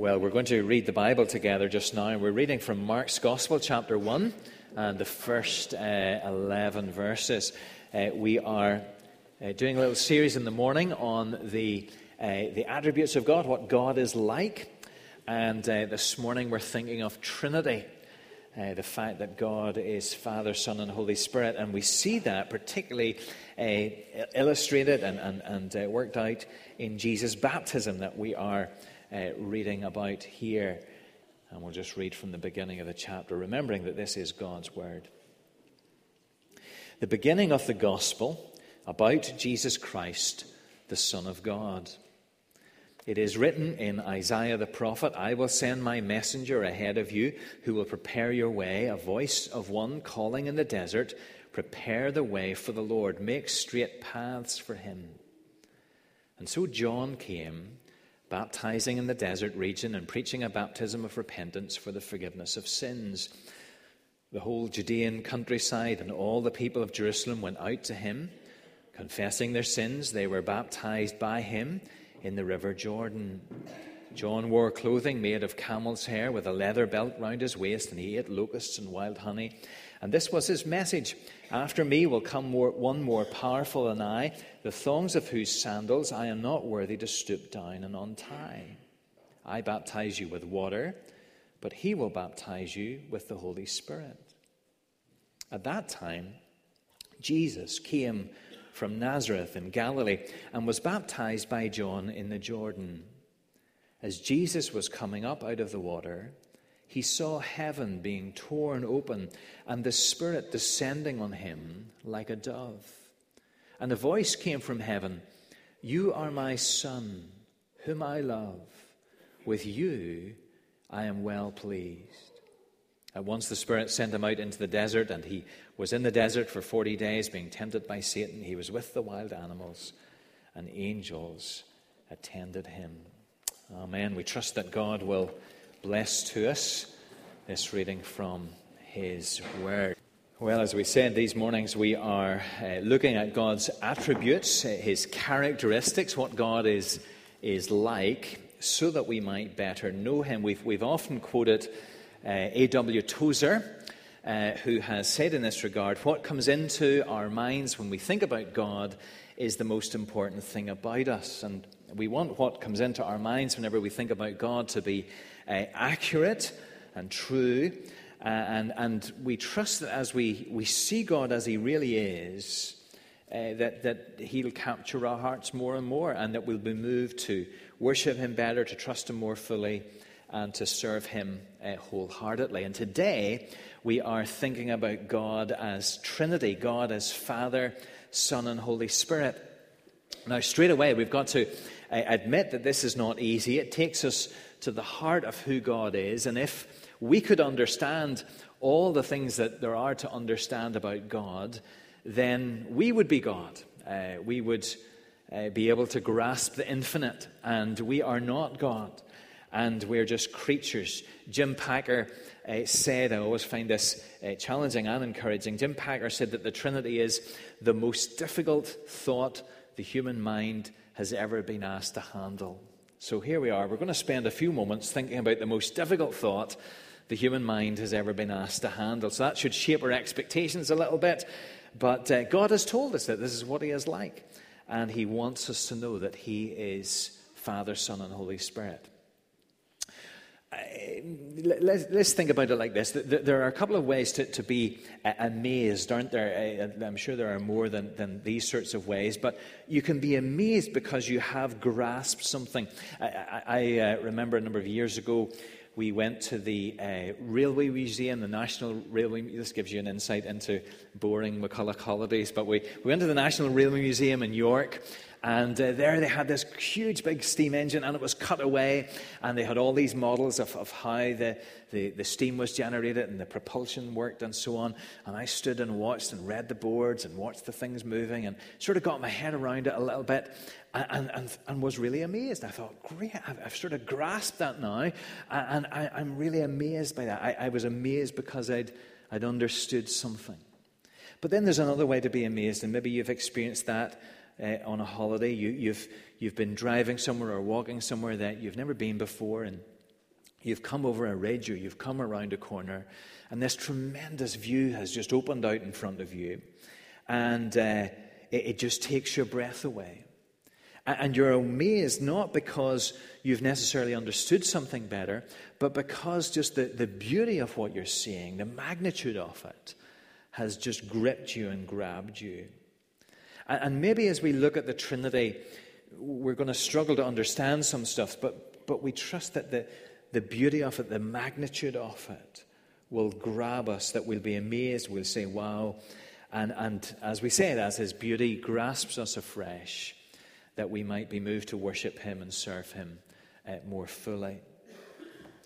Well, we're going to read the Bible together just now. We're reading from Mark's Gospel, chapter 1, and the first uh, 11 verses. Uh, we are uh, doing a little series in the morning on the, uh, the attributes of God, what God is like. And uh, this morning we're thinking of Trinity. Uh, the fact that God is Father, Son, and Holy Spirit. And we see that particularly illustrated and, and, and worked out in Jesus' baptism that we are uh, reading about here. And we'll just read from the beginning of the chapter, remembering that this is God's Word. The beginning of the Gospel about Jesus Christ, the Son of God. It is written in Isaiah the prophet, I will send my messenger ahead of you who will prepare your way, a voice of one calling in the desert, prepare the way for the Lord, make straight paths for him. And so John came baptizing in the desert region and preaching a baptism of repentance for the forgiveness of sins. The whole Judean countryside and all the people of Jerusalem went out to him. Confessing their sins, they were baptized by him in the river Jordan. John wore clothing made of camel's hair with a leather belt round his waist, and he ate locusts and wild honey. And this was his message After me will come more, one more powerful than I, the thongs of whose sandals I am not worthy to stoop down and untie. I baptize you with water, but he will baptize you with the Holy Spirit. At that time, Jesus came from Nazareth in Galilee and was baptized by John in the Jordan. As Jesus was coming up out of the water, he saw heaven being torn open and the Spirit descending on him like a dove. And a voice came from heaven You are my Son, whom I love. With you I am well pleased. At once the Spirit sent him out into the desert, and he was in the desert for 40 days, being tempted by Satan. He was with the wild animals, and angels attended him. Amen. We trust that God will bless to us this reading from His Word. Well, as we said, these mornings we are uh, looking at God's attributes, uh, His characteristics, what God is, is like, so that we might better know Him. We've, we've often quoted uh, A.W. Tozer, uh, who has said in this regard, What comes into our minds when we think about God is the most important thing about us. And we want what comes into our minds whenever we think about God to be accurate and true. Uh, and, and we trust that as we, we see God as He really is, uh, that, that He'll capture our hearts more and more, and that we'll be moved to worship Him better, to trust Him more fully, and to serve Him uh, wholeheartedly. And today, we are thinking about God as Trinity God as Father, Son, and Holy Spirit. Now, straight away, we've got to uh, admit that this is not easy. It takes us to the heart of who God is, and if we could understand all the things that there are to understand about God, then we would be God. Uh, we would uh, be able to grasp the infinite, and we are not God, and we're just creatures. Jim Packer uh, said, I always find this uh, challenging and encouraging. Jim Packer said that the Trinity is the most difficult thought the human mind has ever been asked to handle. So here we are. We're going to spend a few moments thinking about the most difficult thought the human mind has ever been asked to handle. So that should shape our expectations a little bit. But uh, God has told us that this is what He is like. And He wants us to know that He is Father, Son, and Holy Spirit. Uh, let's, let's, think about it like this. There are a couple of ways to, to be amazed, aren't there? I'm sure there are more than, than these sorts of ways, but you can be amazed because you have grasped something. I, I, I uh, remember a number of years ago, we went to the uh, Railway Museum, the National Railway. This gives you an insight into boring McCullough holidays. But we, we went to the National Railway Museum in York, and uh, there they had this huge big steam engine, and it was cut away. And they had all these models of, of how the, the, the, steam was generated and the propulsion worked and so on. And I stood and watched and read the boards and watched the things moving and sort of got my head around it a little bit and, and, and was really amazed. I thought, great, I've, I've sort of grasped that now. And I, am really amazed by that. I, I was amazed because I'd, I'd understood something. But then there's another way to be amazed, and maybe you've experienced that uh, on a holiday. You, you've, you've been driving somewhere or walking somewhere that you've never been before, and You've come over a ridge or you've come around a corner, and this tremendous view has just opened out in front of you, and uh, it, it just takes your breath away. And you're amazed not because you've necessarily understood something better, but because just the, the beauty of what you're seeing, the magnitude of it, has just gripped you and grabbed you. And maybe as we look at the Trinity, we're going to struggle to understand some stuff, but, but we trust that the, the beauty of it, the magnitude of it, will grab us, that we'll be amazed, we'll say, wow. And, and as we say it, as His beauty grasps us afresh, that we might be moved to worship Him and serve Him uh, more fully.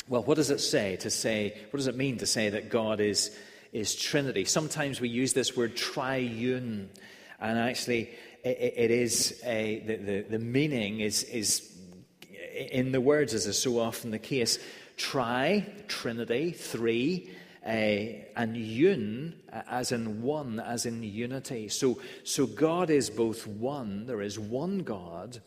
Well, what does it say to say, what does it mean to say that God is, is Trinity? Sometimes we use this word triune, and actually it, it is a, the, the, the meaning is, is in the words, as is so often the case, tri, Trinity, three, uh, and un, as in one, as in unity. So, so God is both one, there is one God,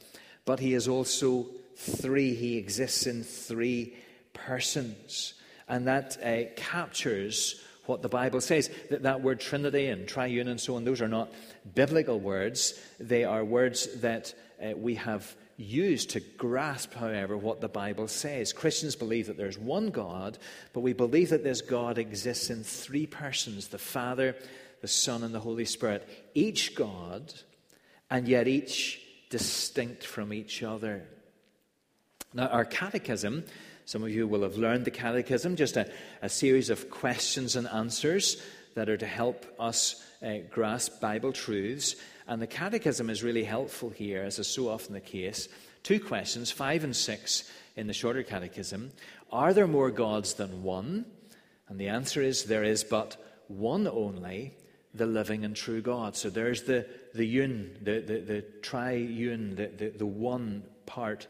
but He is also three. He exists in three persons. And that uh, captures what the Bible says. That, that word Trinity and triune and so on, those are not biblical words. They are words that uh, we have used to grasp, however, what the Bible says. Christians believe that there's one God, but we believe that this God exists in three persons the Father, the Son, and the Holy Spirit. Each God, and yet each distinct from each other. Now, our catechism, some of you will have learned the catechism, just a, a series of questions and answers that are to help us uh, grasp Bible truths. And the catechism is really helpful here, as is so often the case. Two questions, five and six in the shorter catechism. Are there more gods than one? And the answer is there is but one only, the living and true God. So there's the, the un, the, the, the triune, the, the, the one part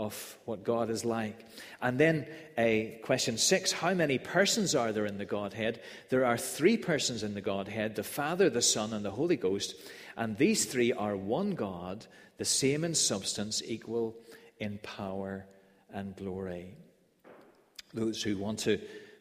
of what God is like. And then a question six How many persons are there in the Godhead? There are three persons in the Godhead the Father, the Son, and the Holy Ghost. And these three are one God, the same in substance, equal in power and glory. Those who want to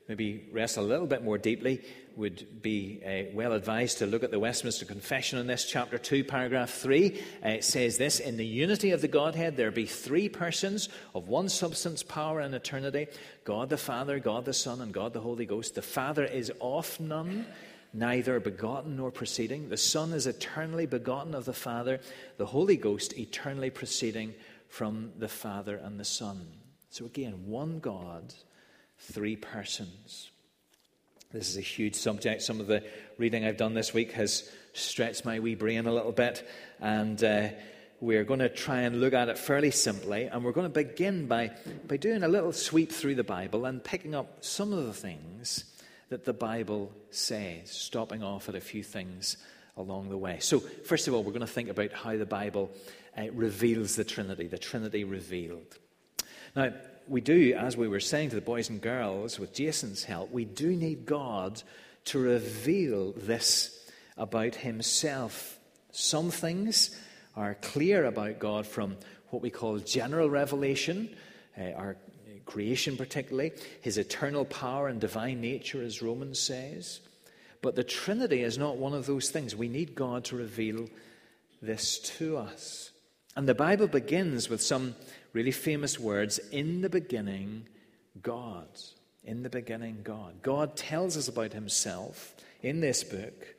maybe rest a little bit more deeply would be uh, well advised to look at the Westminster Confession on this, chapter 2, paragraph 3. Uh, it says this In the unity of the Godhead, there be three persons of one substance, power, and eternity God the Father, God the Son, and God the Holy Ghost. The Father is of none neither begotten nor proceeding. The Son is eternally begotten of the Father, the Holy Ghost eternally proceeding from the Father and the Son. So again, one God, three persons. This is a huge subject. Some of the reading I've done this week has stretched my wee brain a little bit, and uh, we're going to try and look at it fairly simply. And we're going to begin by, by doing a little sweep through the Bible and picking up some of the things that the Bible says, stopping off at a few things along the way. So, first of all, we're going to think about how the Bible uh, reveals the Trinity, the Trinity revealed. Now, we do, as we were saying to the boys and girls with Jason's help, we do need God to reveal this about Himself. Some things are clear about God from what we call general revelation, uh, our creation particularly, his eternal power and divine nature, as Romans says. But the Trinity is not one of those things. We need God to reveal this to us. And the Bible begins with some really famous words In the beginning, God. In the beginning, God. God tells us about himself in this book,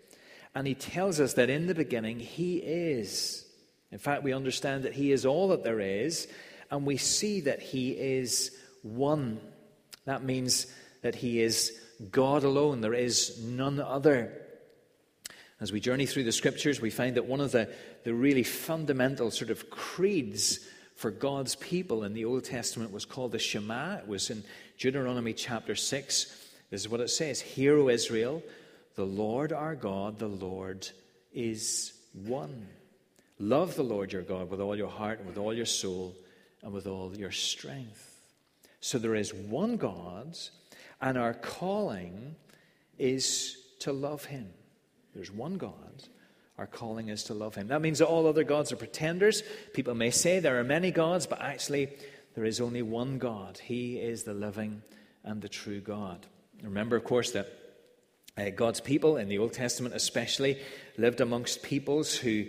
and he tells us that in the beginning, he is. In fact, we understand that he is all that there is, and we see that he is one. That means that He is God alone, there is none other. As we journey through the scriptures, we find that one of the, the really fundamental sort of creeds for God's people in the Old Testament was called the Shema. It was in Deuteronomy chapter 6. This is what it says Hear, O Israel, the Lord our God, the Lord is one. Love the Lord your God with all your heart and with all your soul and with all your strength. So there is one God, and our calling is to love Him. There's one God. Our calling is to love Him. That means that all other gods are pretenders. People may say there are many gods, but actually, there is only one God. He is the living and the true God. Remember, of course, that uh, God's people, in the Old Testament especially, lived amongst peoples who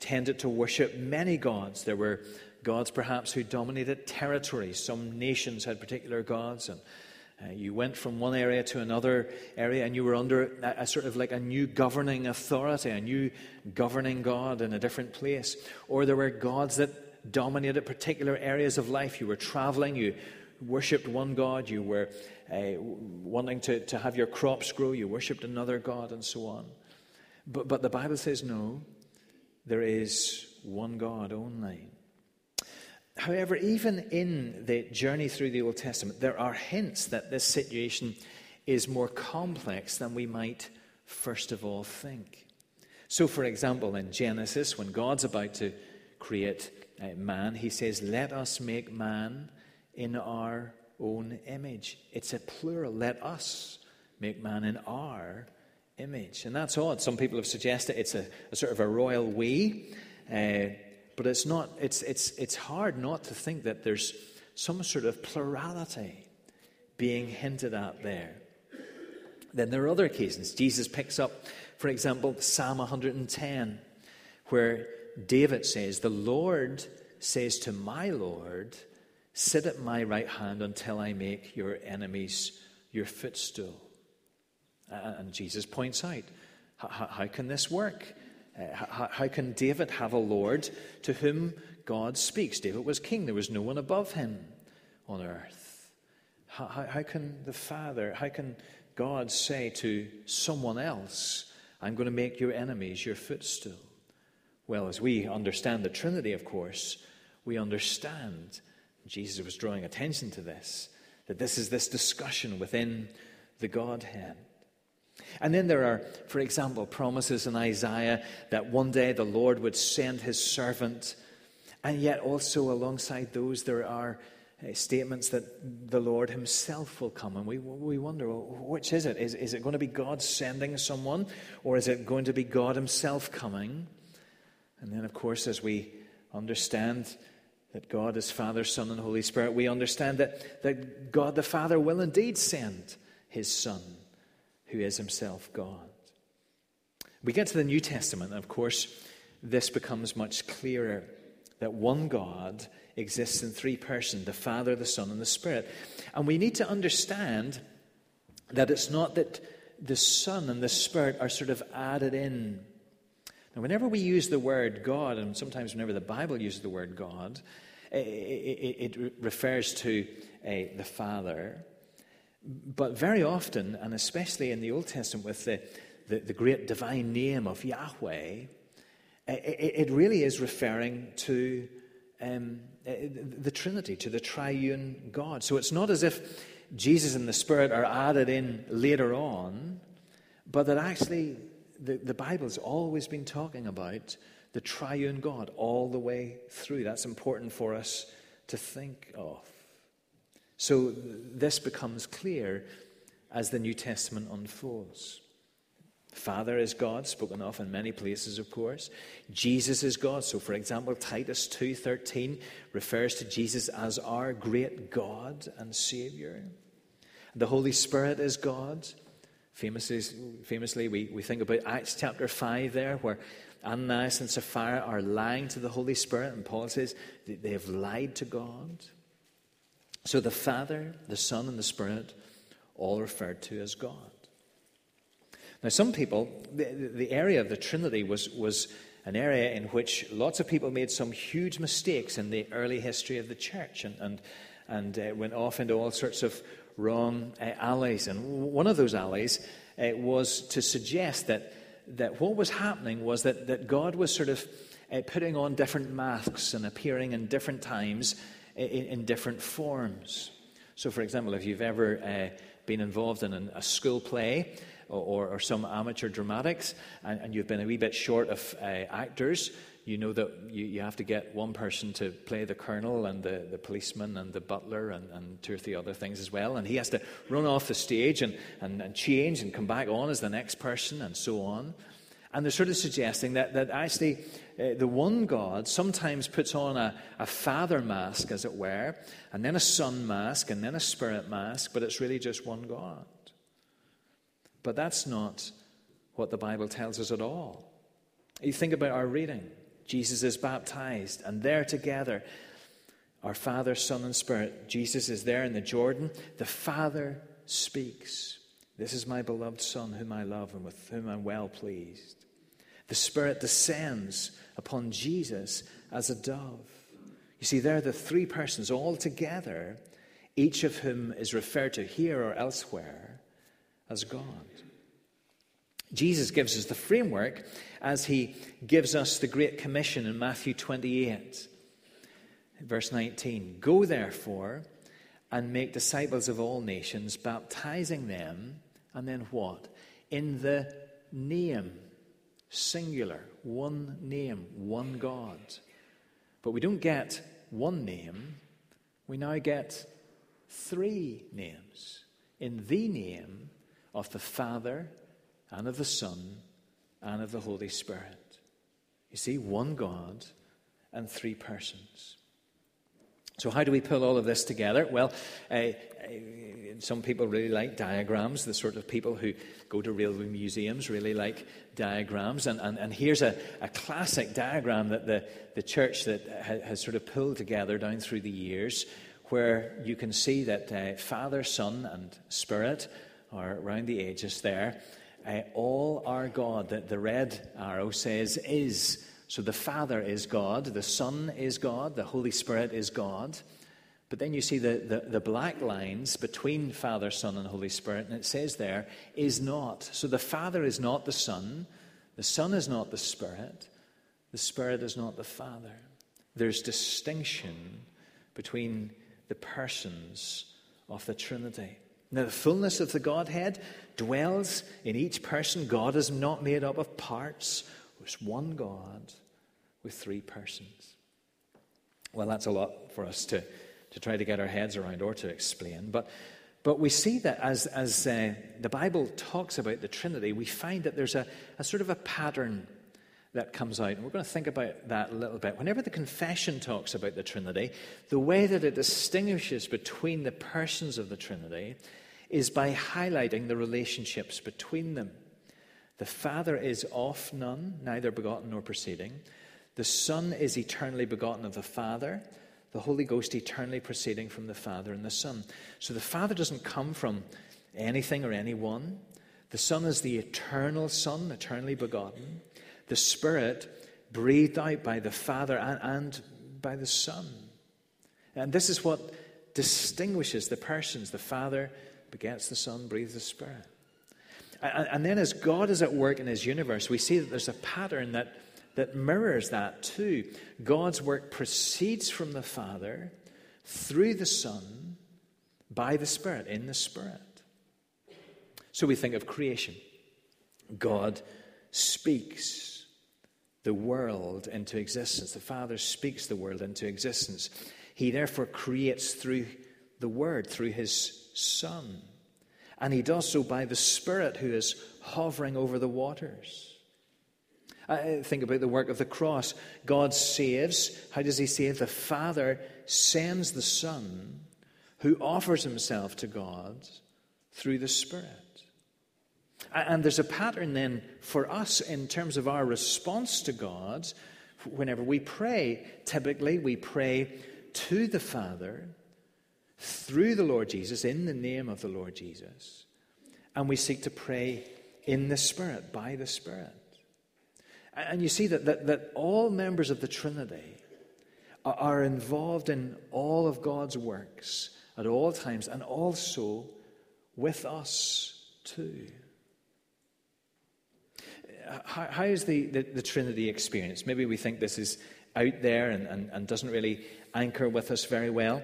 tended to worship many gods. There were gods perhaps who dominated territories. Some nations had particular gods, and uh, you went from one area to another area, and you were under a, a, sort of like a new governing authority, a new governing God in a different place. Or there were gods that dominated particular areas of life. You were traveling, you worshipped one God, you were uh, wanting to, to have your crops grow, you worshipped another God, and so on. But, but the Bible says no, there is one God only. However, even in the journey through the Old Testament, there are hints that this situation is more complex than we might first of all think. So, for example, in Genesis, when God's about to create man, he says, Let us make man in our own image. It's a plural. Let us make man in our image. And that's odd. Some people have suggested it's a, a sort of a royal we. Uh, but it's not, it's, it's, it's hard not to think that there's some sort of plurality being hinted at there. Then there are other occasions. Jesus picks up, for example, Psalm 110, where David says, The Lord says to my Lord, Sit at my right hand until I make your enemies your footstool. And Jesus points out, How can this work? Uh, how, how, can David have a Lord to whom God speaks? David was king, there was no one above him on earth. How, how, how can the Father, how can God say to someone else, I'm going to make your enemies your footstool? Well, as we understand the Trinity, of course, we understand, Jesus was drawing attention to this, that this is this discussion within the Godhead. And then there are, for example, promises in Isaiah that one day the Lord would send his servant. And yet, also alongside those, there are uh, statements that the Lord himself will come. And we, we wonder, well, which is it? Is, is it going to be God sending someone, or is it going to be God himself coming? And then, of course, as we understand that God is Father, Son, and Holy Spirit, we understand that, that God the Father will indeed send his Son who is himself God. We get to the New Testament, and of course, this becomes much clearer that one God exists in three persons the Father, the Son, and the Spirit. And we need to understand that it's not that the Son and the Spirit are sort of added in. Now, whenever we use the word God, and sometimes whenever the Bible uses the word God, it, refers to uh, the Father. But very often, and especially in the Old Testament with the, the, the great divine name of Yahweh, it, it really is referring to um, the Trinity, to the triune God. So it's not as if Jesus and the Spirit are added in later on, but that actually the, the Bible's always been talking about the triune God all the way through. That's important for us to think of. So this becomes clear as the New Testament unfolds. Father is God, spoken of in many places, of course. Jesus is God. So, for example, Titus 2.13 refers to Jesus as our great God and Savior. The Holy Spirit is God. Famously, famously we, we think about Acts chapter 5 there, where Ananias and Sapphira are lying to the Holy Spirit, and Paul says they have lied to God. So the Father, the Son, and the Spirit, all referred to as God. Now, some people, the, the area of the Trinity was, was an area in which lots of people made some huge mistakes in the early history of the church and, and, and uh, went off into all sorts of wrong uh, alleys. And one of those alleys uh, was to suggest that, that what was happening was that, that God was sort of uh, putting on different masks and appearing in different times in, in different forms. So, for example, if you've ever uh, been involved in an, a school play or, or, some amateur dramatics and, and, you've been a wee bit short of uh, actors, you know that you, you, have to get one person to play the colonel and the, the policeman and the butler and, and, two or three other things as well. And he has to run off the stage and, and, and change and come back on as the next person and so on. And they're sort of suggesting that, that actually uh, the one God sometimes puts on a, a father mask, as it were, and then a son mask, and then a spirit mask, but it's really just one God. But that's not what the Bible tells us at all. You think about our reading Jesus is baptized, and there together, our Father, Son, and Spirit. Jesus is there in the Jordan. The Father speaks. This is my beloved Son, whom I love and with whom I'm well pleased. The Spirit descends upon Jesus as a dove. You see, there are the three persons all together, each of whom is referred to here or elsewhere as God. Jesus gives us the framework as he gives us the Great Commission in Matthew 28, verse 19. Go therefore and make disciples of all nations, baptizing them, and then what? In the name, singular, one name, one God. But we don't get one name, we now get three names. In the name of the Father, and of the Son, and of the Holy Spirit. You see, one God and three persons. So, how do we pull all of this together? Well, uh, some people really like diagrams. The sort of people who go to railway museums really like diagrams. And, and, and here's a, a classic diagram that the, the church that ha, has sort of pulled together down through the years, where you can see that uh, Father, Son, and Spirit are around the edges there uh, all are God. that the red arrow says is. So the Father is God, the Son is God, the Holy Spirit is God. But then you see the, the, the, black lines between Father, Son, and Holy Spirit, and it says there, is not. So the Father is not the Son, the Son is not the Spirit, the Spirit is not the Father. There's distinction between the persons of the Trinity. Now, the fullness of the Godhead dwells in each person. God is not made up of parts, there's one God with three persons. Well, that's a lot for us to, to try to get our heads around or to explain. But, but we see that as, as uh, the Bible talks about the Trinity, we find that there's a, a sort of a pattern that comes out. And we're going to think about that a little bit. Whenever the confession talks about the Trinity, the way that it distinguishes between the persons of the Trinity is by highlighting the relationships between them. The Father is of none, neither begotten nor proceeding. The Son is eternally begotten of the Father. The Holy Ghost eternally proceeding from the Father and the Son. So the Father doesn't come from anything or anyone. The Son is the eternal Son, eternally begotten the Spirit breathed out by the Father and, and by the Son. And this is what distinguishes the persons. The Father begets the Son, breathes the Spirit. And, and then, as God is at work in His universe, we see that there's a pattern that, that mirrors that too. God's work proceeds from the Father through the Son by the Spirit, in the Spirit. So we think of creation. God speaks the world into existence. The Father speaks the world into existence. He therefore creates through the Word, through His Son. And He does so by the Spirit who is hovering over the waters. Think about the work of the cross. God saves. How does He save? The Father sends the Son who offers Himself to God through the Spirit. And there's a pattern then for us in terms of our response to God. Whenever we pray, typically we pray to the Father through the Lord Jesus, in the name of the Lord Jesus. And we seek to pray in the Spirit, by the Spirit. And you see that, that, that all members of the Trinity are involved in all of God's works at all times, and also with us too how, how is the, the, the, Trinity experience? Maybe we think this is out there and, and, and doesn't really anchor with us very well.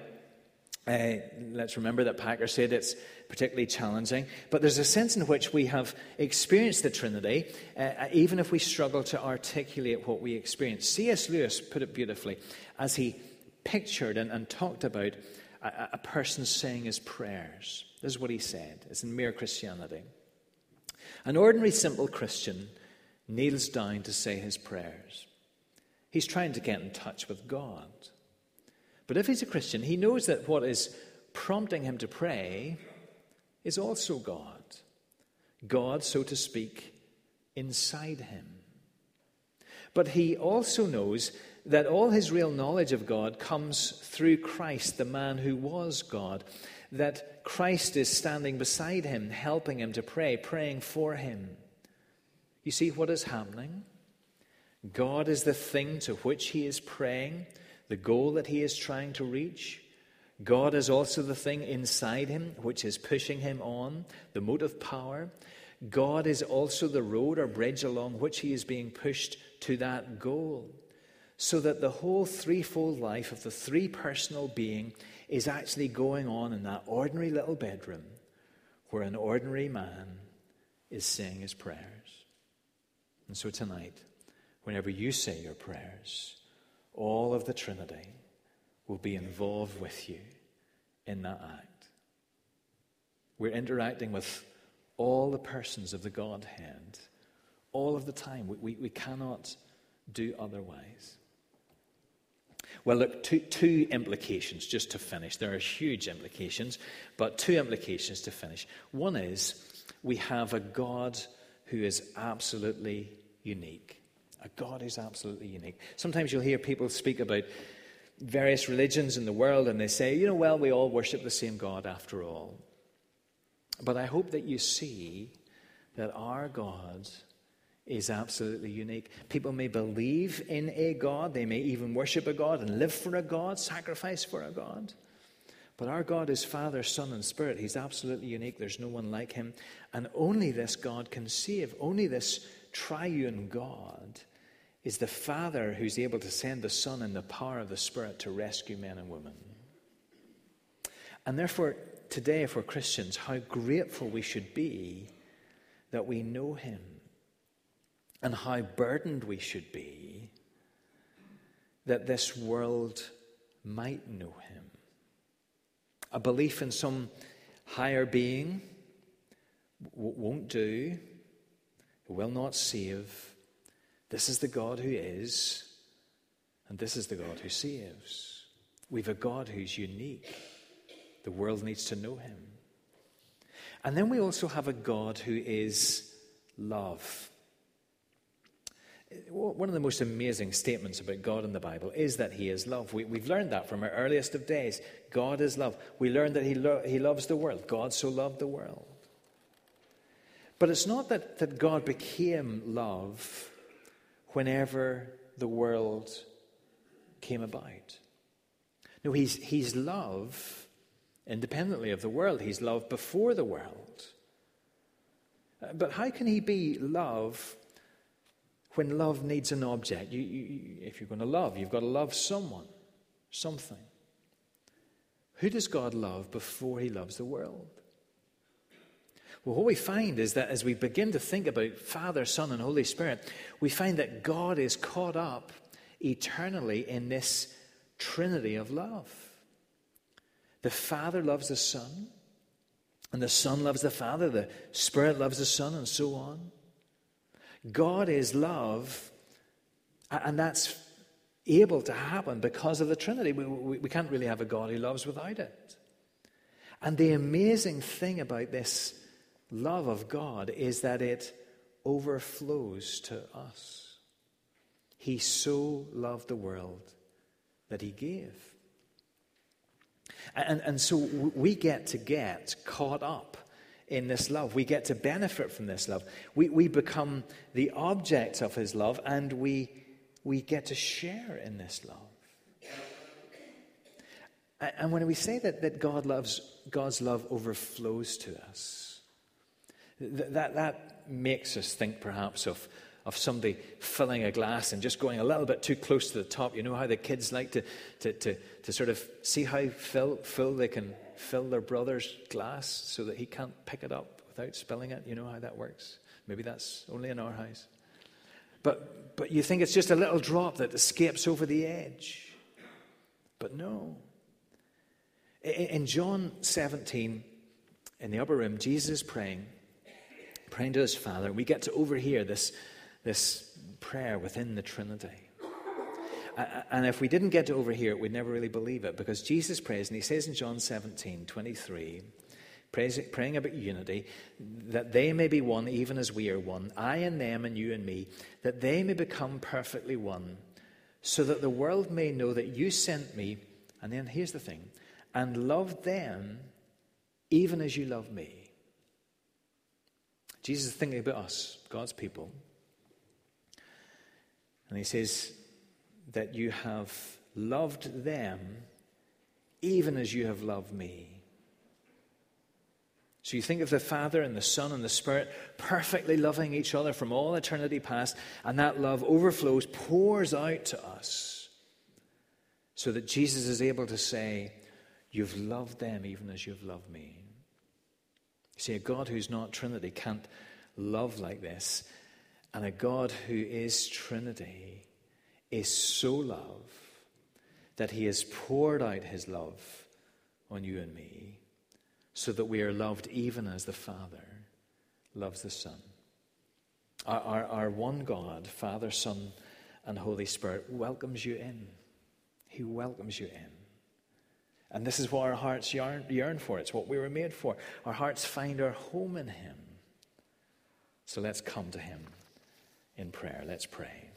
Uh, let's remember that Packer said it's particularly challenging. But there's a sense in which we have experienced the Trinity, uh, even if we struggle to articulate what we experience. C.S. Lewis put it beautifully as he pictured and, and talked about a, a person saying his prayers. This is what he said. It's in Mere Christianity. An ordinary simple Christian kneels down to say his prayers. He's trying to get in touch with God. But if he's a Christian, he knows that what is prompting him to pray is also God. God, so to speak, inside him. But he also knows that all his real knowledge of God comes through Christ, the man who was God. That Christ is standing beside him, helping him to pray, praying for him. You see what is happening? God is the thing to which he is praying, the goal that he is trying to reach. God is also the thing inside him which is pushing him on, the motive power. God is also the road or bridge along which he is being pushed to that goal. So that the whole threefold life of the three personal being is actually going on in that ordinary little bedroom where an ordinary man is saying his prayers. And so tonight, whenever you say your prayers, all of the Trinity will be involved with you in that act. We're interacting with all the persons of the Godhead all of the time. We, we, we cannot do otherwise. Well, look, two, two implications just to finish. There are huge implications, but two implications to finish. One is we have a God who is absolutely unique. God is absolutely unique. Sometimes you'll hear people speak about various religions in the world and they say, you know, well, we all worship the same God after all. But I hope that you see that our God is absolutely unique. People may believe in a God, they may even worship a God and live for a God, sacrifice for a God. But our God is Father, Son, and Spirit. He's absolutely unique. There's no one like him. And only this God can save. Only this triune God is the Father who's able to send the Son in the power of the Spirit to rescue men and women. And therefore, today, if we're Christians, how grateful we should be that we know Him and how burdened we should be that this world might know Him. A belief in some higher being won't do, will not save. This is the God who is, and this is the God who saves. We've a God who's unique. The world needs to know him. And then we also have a God who is love. One of the most amazing statements about God in the Bible is that He is love. We, have learned that from our earliest of days. God is love. We learned that he, lo- he loves the world. God so loved the world. But it's not that, that God became love whenever the world came about. No, he's, he's love independently of the world. He's love before the world. Uh, but how can he be love when love needs an object? You, you, if you're going to love, you've got to love someone, something. Who does God love before he loves the world? Well, what we find is that as we begin to think about Father, Son, and Holy Spirit, we find that God is caught up eternally in this trinity of love. The Father loves the Son, and the Son loves the Father, the Spirit loves the Son, and so on. God is love, and that's able to happen because of the Trinity. We, we, we, can't really have a God who loves without it. And the amazing thing about this love of God is that it overflows to us. He so loved the world that he gave. And, and so we get to get caught up in this love. We get to benefit from this love. We, we become the object of his love and we, we get to share in this love. And when we say that, that God loves, God's love overflows to us, that, that makes us think perhaps of of somebody filling a glass and just going a little bit too close to the top. You know how the kids like to, to, to, to sort of see how full, full they can fill their brother's glass so that he can't pick it up without spilling it? You know how that works? Maybe that's only in our house. But, but you think it's just a little drop that escapes over the edge. But no. In John 17, in the upper room, Jesus is praying, praying to his Father. We get to overhear this this prayer within the Trinity. And if we didn't get to overhear it, we'd never really believe it because Jesus prays, and he says in John 17 23, praying about unity, that they may be one even as we are one, I and them and you and me, that they may become perfectly one, so that the world may know that you sent me, and then here's the thing, and love them even as you love me. Jesus is thinking about us, God's people. And he says that you have loved them even as you have loved me. So you think of the Father and the Son and the Spirit perfectly loving each other from all eternity past, and that love overflows, pours out to us, so that Jesus is able to say, You've loved them even as you've loved me. You see, a God who's not Trinity can't love like this, and a God who is Trinity is so love that he has poured out his love on you and me so that we are loved even as the Father loves the Son. Our, our, our, one God, Father, Son, and Holy Spirit, welcomes you in. He welcomes you in. And this is what our hearts yearn, yearn for. It's what we were made for. Our hearts find our home in Him. So let's come to Him in prayer. Let's pray.